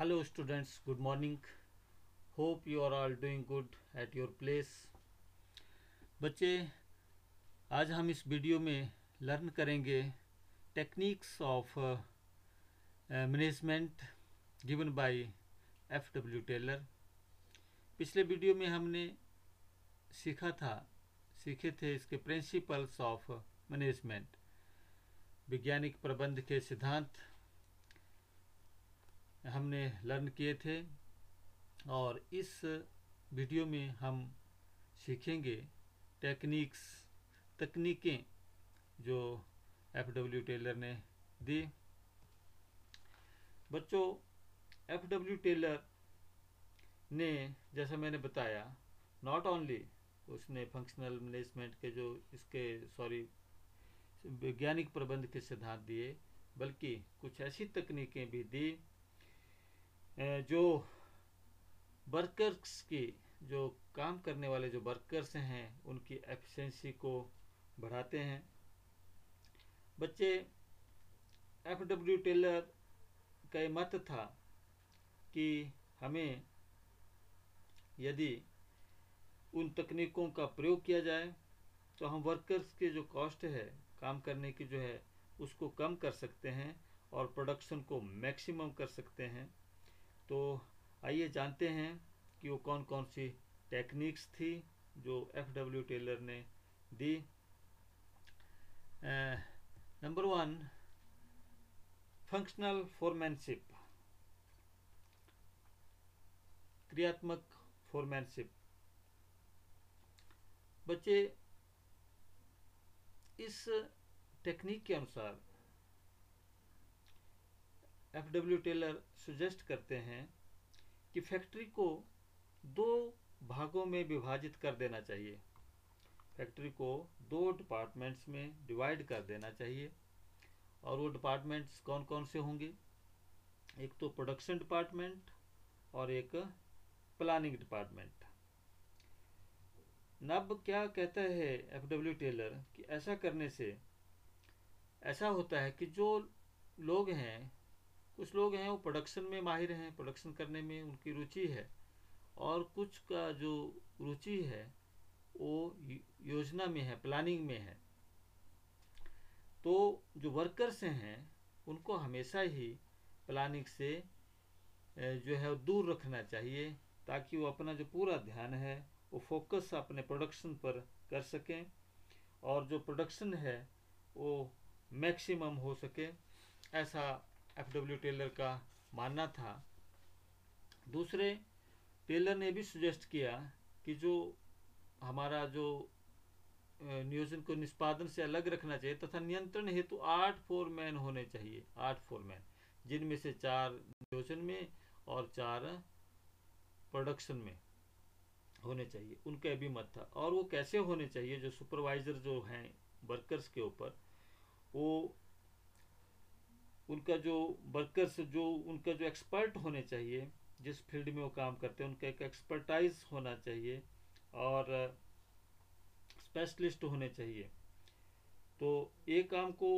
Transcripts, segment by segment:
hello, students. Good morning. Hope you are all doing good at your place. बच्चे, आज हम इस video में लर्न करेंगे techniques of management given by F W Taylor पिछले video में हमने सीखा था, सीखे थे इसके प्रिंसिपल्स ऑफ़ मैनेजमेंट वैज्ञानिक प्रबंध के सिद्धांत हमने लर्न किए थे और इस वीडियो में हम सीखेंगे टेक्निक्स, तकनीकें जो एफ़ डब्ल्यू टेलर ने दी। बच्चों एफ़ डब्ल्यू टेलर ने, जैसा मैंने बताया नॉट ओनली उसने फंक्शनल मैनेजमेंट के जो इसके सॉरी वैज्ञानिक प्रबंध के सिद्धांत दिए, बल्कि कुछ ऐसी तकनीकें भी दी जो वर्कर्स की, जो काम करने वाले जो वर्कर्स हैं, उनकी एफिशिएंसी को बढ़ाते हैं। बच्चे एफ़ डब्ल्यू टेलर का मत था कि हमें यदि उन तकनीकों का प्रयोग किया जाए तो हम वर्कर्स के जो कॉस्ट है, काम करने की जो है, उसको कम कर सकते हैं और प्रोडक्शन को मैक्सिमम कर सकते हैं। तो आइए जानते हैं कि वो कौन कौन सी टेक्निक्स थी जो एफ़ डब्ल्यू टेलर ने दी। नंबर वन फंक्शनल फोरमैनशिप क्रियात्मक फोरमैनशिप बच्चे, इस टेक्निक के अनुसार एफ़ डब्ल्यू टेलर सुजेस्ट करते हैं कि फैक्ट्री को दो भागों में विभाजित कर देना चाहिए। फैक्ट्री को दो डिपार्टमेंट्स में डिवाइड कर देना चाहिए। और वो डिपार्टमेंट्स कौन कौन से होंगे? एक तो प्रोडक्शन डिपार्टमेंट और एक प्लानिंग डिपार्टमेंट नब क्या कहता है एफ़ डब्ल्यू टेलर कि ऐसा करने से ऐसा होता है कि जो लोग हैं कुछ लोग हैं, वो प्रोडक्शन में माहिर हैं प्रोडक्शन करने में उनकी रुचि है और कुछ का जो रुचि है, वो योजना में है प्लानिंग में है। तो जो वर्कर्स हैं, उनको हमेशा ही प्लानिंग से जो है दूर रखना चाहिए ताकि वो अपना जो पूरा ध्यान है, वो फोकस अपने प्रोडक्शन पर कर सकें और जो प्रोडक्शन है, वो मैक्सिमम हो सके, ऐसा एफ़ डब्ल्यू टेलर का मानना था। दूसरे टेलर ने भी सुजेस्ट किया कि जो हमारा जो नियोजन को निष्पादन से अलग रखना चाहिए तथा नियंत्रण हेतु आठ फोरमैन होने चाहिए, आठ फोरमैन जिनमें से चार नियोजन में और चार प्रोडक्शन में होने चाहिए। उनका भी मत था। और वो कैसे होने चाहिए? जो सुपरवाइजर जो हैं वर्कर्स के ऊपर, वो उनका जो वर्कर्स जो उनका जो एक्सपर्ट होने चाहिए, जिस फ़ील्ड में वो काम करते हैं, उनका एक एक्सपर्टाइज होना चाहिए और स्पेशलिस्ट होने चाहिए। तो ये काम को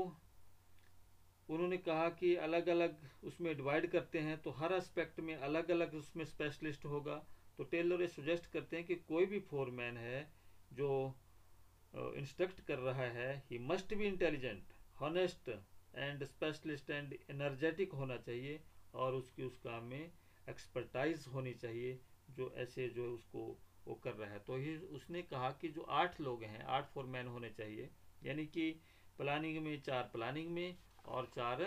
उन्होंने कहा कि अलग अलग उसमें डिवाइड करते हैं तो हर एस्पेक्ट में अलग अलग उसमें स्पेशलिस्ट होगा। तो टेलर ये सुजेस्ट करते हैं कि कोई भी फोरमैन है जो इंस्ट्रक्ट कर रहा है he must be intelligent honest and specialist and energetic होना चाहिए और उसकी उस काम में एक्सपर्टाइज होनी चाहिए, जो ऐसे जो है उसको वो कर रहा है। तो ही उसने कहा कि जो आठ लोग हैं, आठ फोरमैन होने चाहिए, यानी कि प्लानिंग में चार प्लानिंग में और चार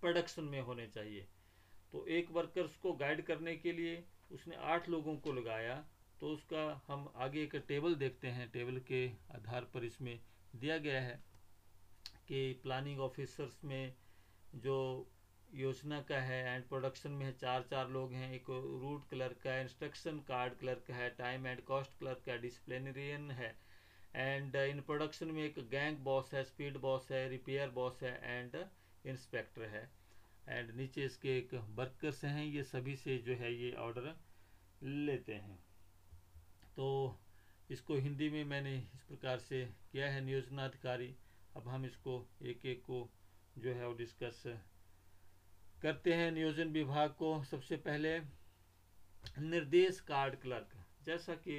प्रोडक्शन में होने चाहिए। तो एक वर्कर्स को गाइड करने के लिए उसने आठ लोगों को लगाया तो उसका हम आगे एक टेबल देखते हैं। टेबल के आधार पर इसमें दिया गया है। कि प्लानिंग ऑफिसर्स में जो योजना का है एंड प्रोडक्शन में है चार चार लोग हैं, एक रूट क्लर्क का इंस्ट्रक्शन कार्ड क्लर्क है टाइम एंड कॉस्ट क्लर्क है डिसिप्लिनरियन है एंड इन प्रोडक्शन में एक गैंग बॉस है स्पीड बॉस है रिपेयर बॉस है एंड इंस्पेक्टर है एंड नीचे इसके एक वर्कर्स हैं, ये सभी से जो है ये ऑर्डर लेते हैं। तो इसको हिंदी में मैंने इस प्रकार से किया है, नियोजनाधिकारी। अब हम इसको एक एक को जो है वो डिस्कस करते हैं नियोजन विभाग को। सबसे पहले निर्देश कार्ड क्लर्क जैसा कि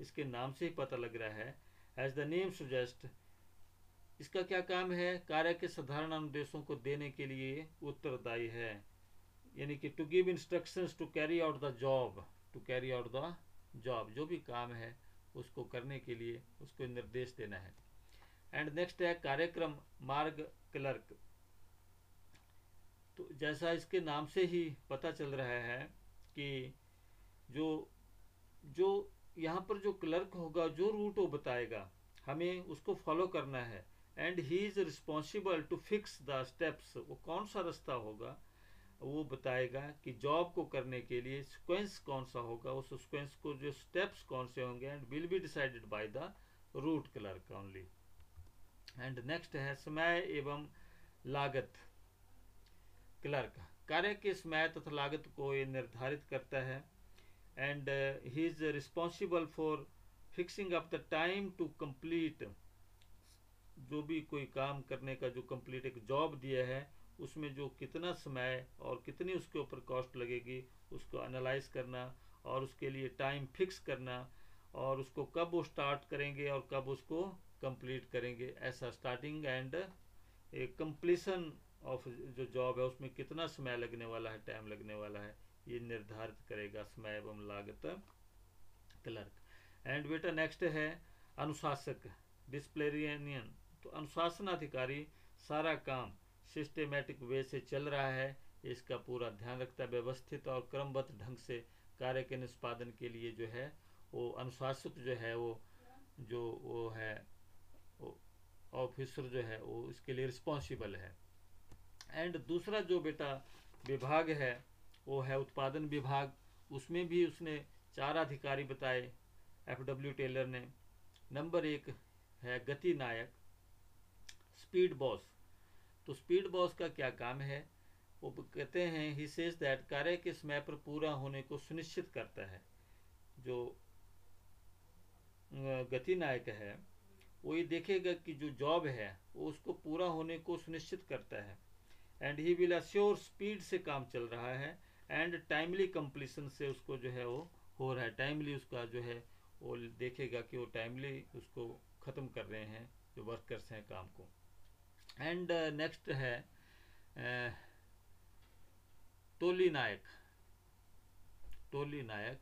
इसके नाम से ही पता लग रहा है एज द नेम सुजेस्ट इसका क्या काम है? कार्य के साधारण अनुदेशों को देने के लिए उत्तरदायी है। यानी कि to give instructions to carry out the job to carry out the job जो भी काम है, उसको करने के लिए उसको निर्देश देना है। एंड नेक्स्ट है कार्यक्रम, मार्ग, क्लर्क। तो जैसा इसके नाम से ही पता चल रहा है कि जो जो यहाँ पर जो क्लर्क होगा, जो रूट वो बताएगा, हमें उसको फॉलो करना है। And he is responsible to fix the steps वो कौन सा रास्ता होगा, वो बताएगा कि जॉब को करने के लिए सिक्वेंस कौन सा होगा, उस सिक्वेंस को, जो स्टेप्स कौन से होंगे and will be decided by the route clerk only and next है समय एवं लागत। क्लर्क, कार्य के समय तथा लागत को ये निर्धारित करता है। And he is responsible for fixing up the time to complete जो भी कोई काम करने का, जो कंप्लीट एक जॉब दिया है, उसमें जो कितना समय और कितनी उसके ऊपर कॉस्ट लगेगी, उसको एनालाइज करना और उसके लिए टाइम फिक्स करना और उसको कब वो स्टार्ट करेंगे और कब उसको कंप्लीट करेंगे ऐसा स्टार्टिंग एंड कंप्लीसन ऑफ़ जो जॉब है उसमें कितना समय लगने वाला है टाइम लगने वाला है, ये निर्धारित करेगा समय एवं लागत क्लर्क एंड बेटा नेक्स्ट है अनुशासक डिस्प्लेरियनियन तो अनुशासन अधिकारी सारा काम सिस्टेमेटिक वे से चल रहा है, इसका पूरा ध्यान रखता है, व्यवस्थित और क्रमबद्ध ढंग से कार्य के निष्पादन के लिए जो है, वो अनुशासित जो है, वो, जो वो है ऑफिसर जो है वो इसके लिए रिस्पॉन्सिबल है। एंड दूसरा जो बेटा विभाग है, वो है उत्पादन विभाग। उसमें भी उसने चार अधिकारी बताए एफ़ डब्ल्यू टेलर ने। नंबर एक है गति नायक स्पीड बॉस तो स्पीड बॉस का क्या काम है? वो कहते हैं ही सेज दैट कार्य के समय पर पूरा होने को सुनिश्चित करता है। जो गति नायक है वो ये देखेगा कि जो जॉब है वो उसको पूरा होने को सुनिश्चित करता है। And he will assure speed से काम चल रहा है एंड टाइमली कंप्लीसन से उसको जो है वो हो रहा है। टाइमली उसका जो है वो देखेगा कि वो टाइमली उसको ख़त्म कर रहे हैं जो वर्कर्स हैं काम को। एंड नेक्स्ट uh, है uh, टोली नायक टोली नायक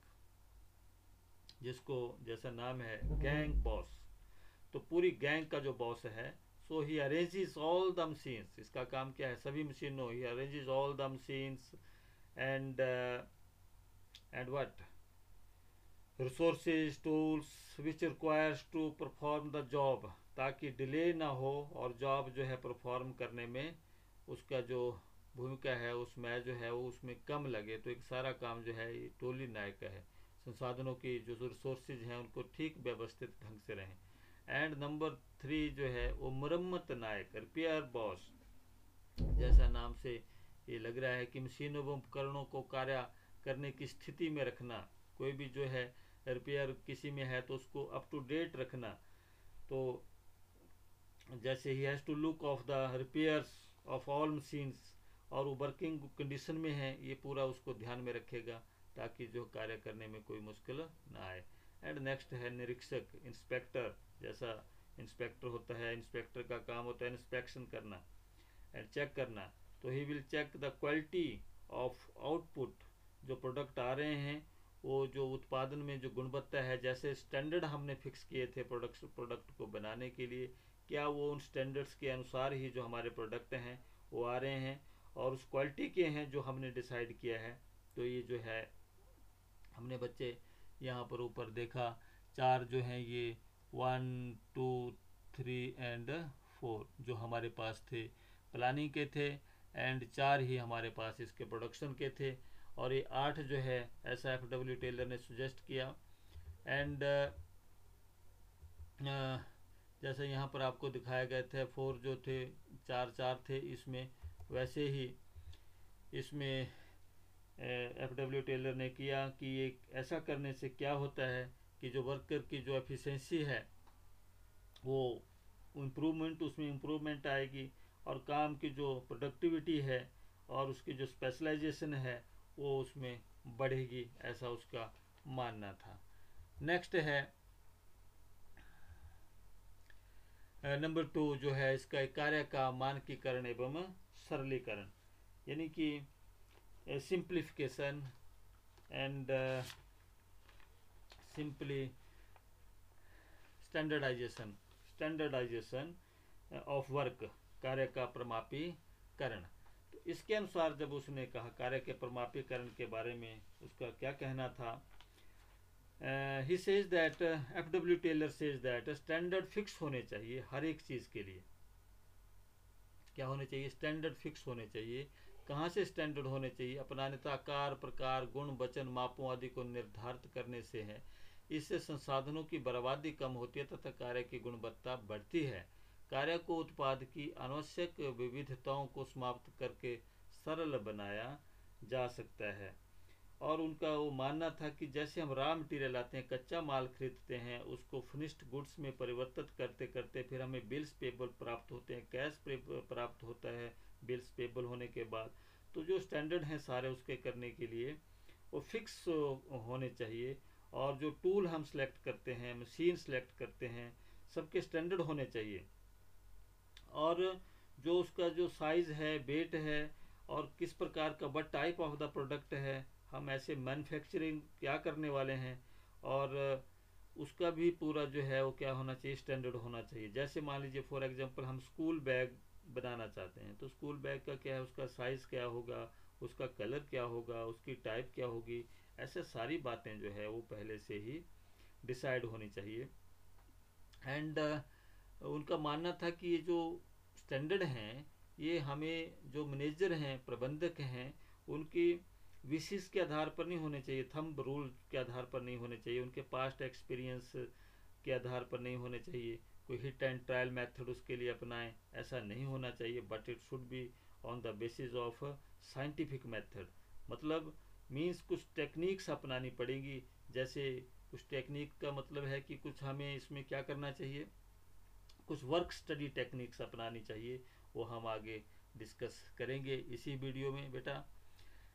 जिसको जैसा नाम है गैंग बॉस तो पूरी गैंग का जो बॉस है so he arranges all the machines इसका काम क्या है? सभी मशीनों he arranges all the machines and and what resources tools which requires to perform the job ताकि डिले ना हो और जॉब जो है परफॉर्म करने में उसका जो भूमिका है उसमें जो है, वो उसमें कम लगे। तो एक सारा काम जो है, ये टोली नायक का है। संसाधनों की जो रिसोर्सेज हैं, उनको ठीक व्यवस्थित ढंग से रहें। एंड नंबर थ्री जो है, वो मरम्मत नायक रिपेयर बॉस जैसा नाम से ये लग रहा है कि मशीनों व उपकरणों को कार्य करने की स्थिति में रखना, कोई भी जो है रिपेयर किसी में है तो उसको अप टू डेट रखना। तो जैसे ही has to look of the repairs of all machines और वो वर्किंग कंडीशन में है, ये पूरा उसको ध्यान में रखेगा ताकि जो कार्य करने में कोई मुश्किल ना आए। एंड नेक्स्ट है निरीक्षक इंस्पेक्टर जैसा इंस्पेक्टर होता है इंस्पेक्टर का काम होता है इंस्पेक्शन करना एंड चेक करना। तो he will check the quality of output जो प्रोडक्ट आ रहे हैं, वो जो उत्पादन में जो गुणवत्ता है, जैसे स्टैंडर्ड हमने फिक्स किए थे प्रोडक्ट प्रोडक्ट को बनाने के लिए, क्या वो उन स्टैंडर्ड्स के अनुसार ही जो हमारे प्रोडक्ट हैं, वो आ रहे हैं और उस क्वालिटी के हैं जो हमने डिसाइड किया है। तो ये जो है, हमने बच्चे यहाँ पर ऊपर देखा, चार जो हैं ये one two three and four जो हमारे पास थे प्लानिंग के थे एंड चार ही हमारे पास इसके प्रोडक्शन के थे, और ये आठ जो है ऐसा एफ़ डब्ल्यू टेलर ने सुजेस्ट किया एंड जैसे यहाँ पर आपको दिखाया गया थे फोर जो थे, चार चार थे इसमें, वैसे ही इसमें एफ़ डब्ल्यू टेलर ने किया कि ये ऐसा करने से क्या होता है कि जो वर्कर की जो एफिशिएंसी है, वो इम्प्रूवमेंट उसमें इम्प्रूवमेंट आएगी और काम की जो प्रोडक्टिविटी है और उसकी जो स्पेशलाइजेशन है, वो उसमें बढ़ेगी, ऐसा उसका मानना था। नेक्स्ट है नंबर टू जो है, इसका कार्य का मानकीकरण एवं सरलीकरण। यानी कि simplification and simply standardization standardization of work कार्य का प्रमापीकरण। तो इसके अनुसार जब उसने कहा कार्य के प्रमापीकरण के बारे में उसका क्या कहना था he says that F W Taylor says that standard fix होने चाहिए हर एक चीज़ के लिए। क्या होने चाहिए? स्टैंडर्ड फिक्स होने चाहिए। कहाँ से स्टैंडर्ड होने चाहिए? अपनान्यता आकार प्रकार, गुण, वचन, मापों आदि को निर्धारित करने से है। इससे संसाधनों की बर्बादी कम होती है तथा कार्य की गुणवत्ता बढ़ती है। कार्य को उत्पाद की अनावश्यक विविधताओं को समाप्त करके सरल बनाया जा सकता है। और उनका वो मानना था कि जैसे हम रॉ मटेरियल आते हैं, कच्चा माल खरीदते हैं, उसको फिनिश्ड गुड्स में परिवर्तित करते करते फिर हमें बिल्स पेबल प्राप्त होते हैं, कैश प्राप्त होता है बिल्स पेबल होने के बाद। तो जो स्टैंडर्ड हैं सारे उसके करने के लिए वो फिक्स होने चाहिए। और जो टूल हम सेलेक्ट करते हैं मशीन सेलेक्ट करते हैं, सबके स्टैंडर्ड होने चाहिए। और जो उसका जो साइज़ है वेट है, और किस प्रकार का what type of the product है, हम ऐसे मैन्युफैक्चरिंग क्या करने वाले हैं, और उसका भी पूरा जो है वो क्या होना चाहिए स्टैंडर्ड होना चाहिए। जैसे मान लीजिए फॉर एग्जांपल हम स्कूल बैग बनाना चाहते हैं तो स्कूल बैग का क्या है, उसका साइज़ क्या होगा, उसका कलर क्या होगा, उसकी टाइप क्या होगी ऐसे सारी बातें जो है वो पहले से ही डिसाइड होनी चाहिए। एंड uh, उनका मानना था कि ये जो स्टैंडर्ड हैं ये हमें जो मैनेजर हैं प्रबंधक हैं उनकी विशेष के आधार पर नहीं होने चाहिए थंब रूल के आधार पर नहीं होने चाहिए उनके पास्ट एक्सपीरियंस के आधार पर नहीं होने चाहिए। कोई हिट एंड ट्रायल मेथड उसके लिए अपनाएँ ऐसा नहीं होना चाहिए but it should be on the basis of scientific method मतलब मीन्स कुछ टेक्निक्स अपनानी पड़ेंगी। जैसे कुछ टेक्निक का मतलब है कि कुछ हमें इसमें क्या करना चाहिए? कुछ वर्क स्टडी टेक्निक्स अपनानी चाहिए। वो हम आगे डिस्कस करेंगे इसी वीडियो में बेटा।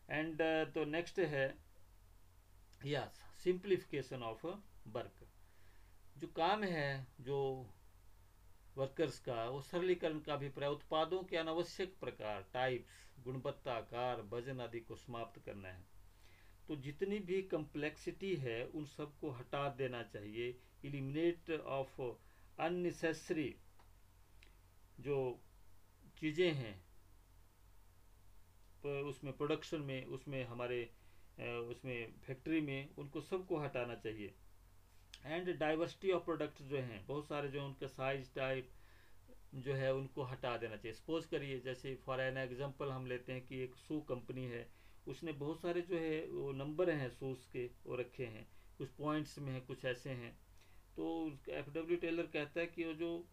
एंड uh, तो नेक्स्ट है यस सिंप्लीफिकेशन ऑफ़ वर्क जो काम है जो वर्कर्स का वो सरलीकरण का भी अभिप्राय उत्पादों के अनावश्यक प्रकार टाइप्स गुणवत्ता आकार वज़न आदि को समाप्त करना है। तो जितनी भी कम्प्लेक्सिटी है, उन सबको हटा देना चाहिए। इलिमिनेट ऑफ़ अननेसेसरी जो चीज़ें हैं उसमें प्रोडक्शन में, उसमें हमारे उसमें फैक्ट्री में, उनको सबको हटाना चाहिए। एंड डाइवर्सिटी ऑफ़ प्रोडक्ट्स जो हैं, बहुत सारे जो उनके साइज़ टाइप जो है, उनको हटा देना चाहिए। सपोज़ करिए, जैसे फॉर एन एग्जांपल हम लेते हैं कि एक शू कंपनी है। उसने बहुत सारे जो है, वो नंबर हैं शूज़ के वो रखे हैं। कुछ पॉइंट्स में हैं, कुछ ऐसे हैं। तो एफ़ डब्ल्यू टेलर कहता है कि वो जो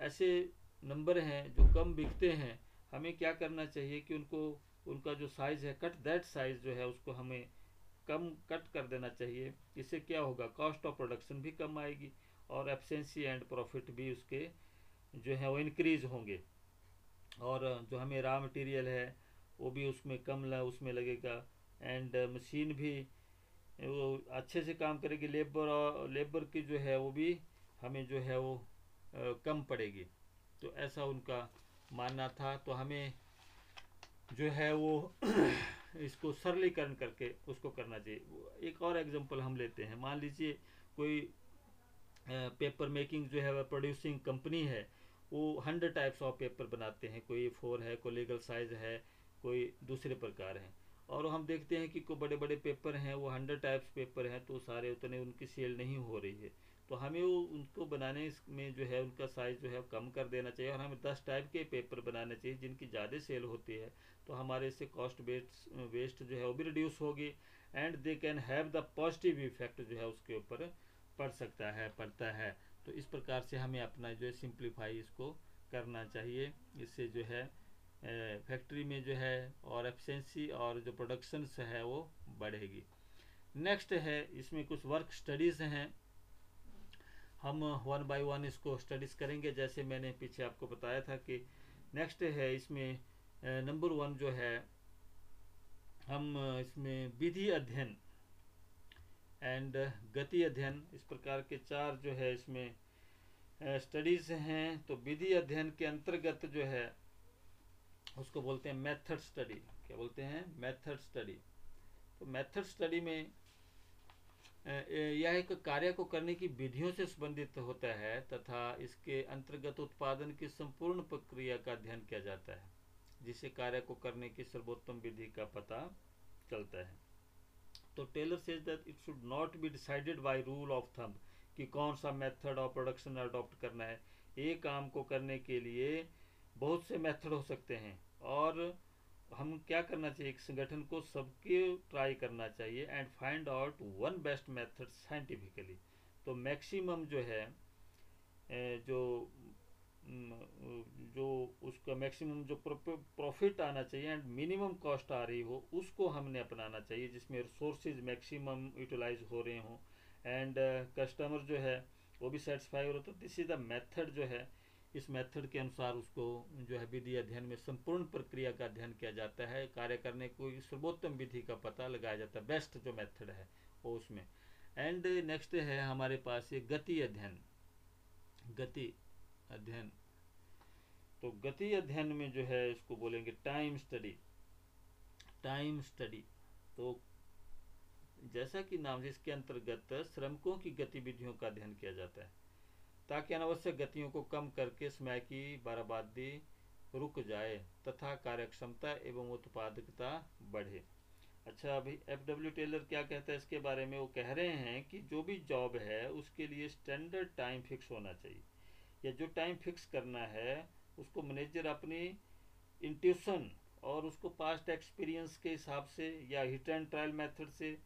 ऐसे नंबर हैं, जो कम बिकते हैं, हमें क्या करना चाहिए कि उनको, उनका जो साइज़ है कट दैट साइज़ जो है, उसको हमें कम कट कर देना चाहिए। इससे क्या होगा? कॉस्ट ऑफ़ प्रोडक्शन भी कम आएगी और एफिशिएंसी एंड प्रॉफिट भी उसके जो है, वो इनक्रीज होंगे। और जो हमें रॉ मटेरियल है वो भी उसमें कम ल उसमें लगेगा। एंड मशीन भी वो अच्छे से काम करेगी। लेबर और लेबर की जो है वो भी हमें जो है वो आ, कम पड़ेगी। तो ऐसा उनका मानना था। तो हमें जो है वो इसको सरलीकरण करके उसको करना चाहिए। एक और एग्जांपल हम लेते हैं। मान लीजिए कोई पेपर मेकिंग जो है वह प्रोड्यूसिंग कंपनी है वो हंड्रेड टाइप्स ऑफ़ पेपर बनाते हैं। कोई फोर है कोई लीगल साइज़ है कोई दूसरे प्रकार हैं। और हम देखते हैं कि कोई बड़े बड़े पेपर हैं, वो हंड्रेड टाइप्स पेपर हैं तो सारे उतने उनकी सेल नहीं हो रही है। तो हमें वो उनको बनाने में जो है, उनका साइज़ जो है कम कर देना चाहिए और हमें दस टाइप के पेपर बनाने चाहिए जिनकी ज़्यादा सेल होती है। तो हमारे इससे कॉस्ट वेस्ट वेस्ट जो है, वो भी रिड्यूस होगी and they can have the positive effect जो है, उसके ऊपर पड़ सकता है, पड़ता है। तो इस प्रकार से हमें अपना जो है सिंप्लीफाई इसको करना चाहिए। इससे जो है फैक्ट्री में जो है और एफिशिएंसी और जो प्रोडक्शन है वो बढ़ेगी। नेक्स्ट है, इसमें कुछ वर्क स्टडीज़ हैं। हम वन बाय वन इसको स्टडीज़ करेंगे, जैसे मैंने पीछे आपको बताया था कि नेक्स्ट है इसमें नंबर वन जो है, हम इसमें विधि अध्ययन एंड गति अध्ययन, इस प्रकार के चार जो है इसमें स्टडीज़ हैं। तो विधि अध्ययन के अंतर्गत जो है उसको बोलते हैं मेथड स्टडी क्या बोलते हैं? मेथड स्टडी तो मेथड स्टडी में यह एक कार्य को करने की विधियों से संबंधित होता है तथा इसके अंतर्गत उत्पादन की संपूर्ण प्रक्रिया का अध्ययन किया जाता है, जिसे कार्य को करने की सर्वोत्तम विधि का पता चलता है। तो Taylor says that it should not be decided by rule of thumb कि कौन सा मेथड ऑफ़ प्रोडक्शन अडॉप्ट करना है। एक काम को करने के लिए बहुत से मेथड हो सकते हैं। और हम क्या करना चाहिए? एक संगठन को सबके ट्राई करना चाहिए and find out one best method scientifically तो मैक्सिमम जो है जो जो उसका मैक्सिमम जो प्रॉफिट आना चाहिए एंड मिनिमम कॉस्ट आ रही हो, उसको हमने अपनाना चाहिए जिसमें रिसोर्सेज मैक्सिमम यूटिलाइज हो रहे हों. एंड कस्टमर जो है, वो भी सेटिस्फाई हो रहा तो दिस इज़ द मेथड जो है इस मेथड के अनुसार उसको जो है विधि अध्ययन में संपूर्ण प्रक्रिया का अध्ययन किया जाता है। कार्य करने को सर्वोत्तम विधि का पता लगाया जाता है। बेस्ट जो मेथड है वो उसमें। एंड नेक्स्ट है हमारे पास ये गति अध्ययन। गति अध्ययन। तो गति अध्ययन में जो है इसको बोलेंगे टाइम स्टडी टाइम स्टडी तो जैसा कि नाम से इसके अंतर्गत श्रमिकों की गतिविधियों का अध्ययन किया जाता है। ताकि अनावश्यक गतियों को कम करके समय की बर्बादी रुक जाए, तथा कार्यक्षमता एवं उत्पादकता बढ़े। अच्छा अभी एफ़ डब्ल्यू टेलर क्या कहता है इसके बारे में? वो कह रहे हैं कि जो भी जॉब है, उसके लिए स्टैंडर्ड टाइम फिक्स होना चाहिए। या जो टाइम फिक्स करना है, उसको मैनेजर अपनी इंट्यूशन और उसको पास्ट एक्सपीरियंस के हिसाब से या हिट एंड ट्रायल मेथड से,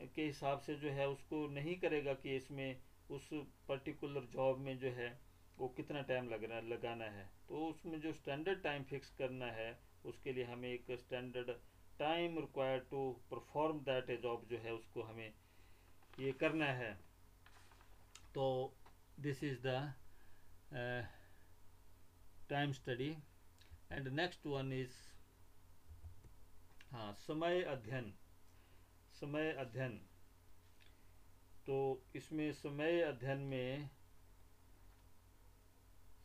के हिसाब से जो है, उसको नहीं करेगा कि इसमें उस पर्टिकुलर जॉब में जो है, वो कितना टाइम लगना लगाना है। तो उसमें जो स्टैंडर्ड टाइम फिक्स करना है, उसके लिए हमें एक standard time required to perform that a job जो है, उसको हमें ये करना है। तो this is the time study and next one is हाँ समय अध्ययन। समय अध्ययन। तो इसमें समय अध्ययन में,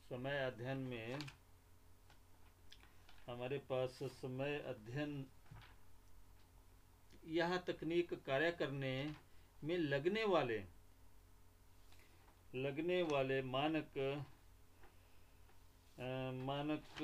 समय अध्ययन में हमारे पास समय अध्ययन, यह तकनीक कार्य करने में लगने वाले लगने वाले मानक मानक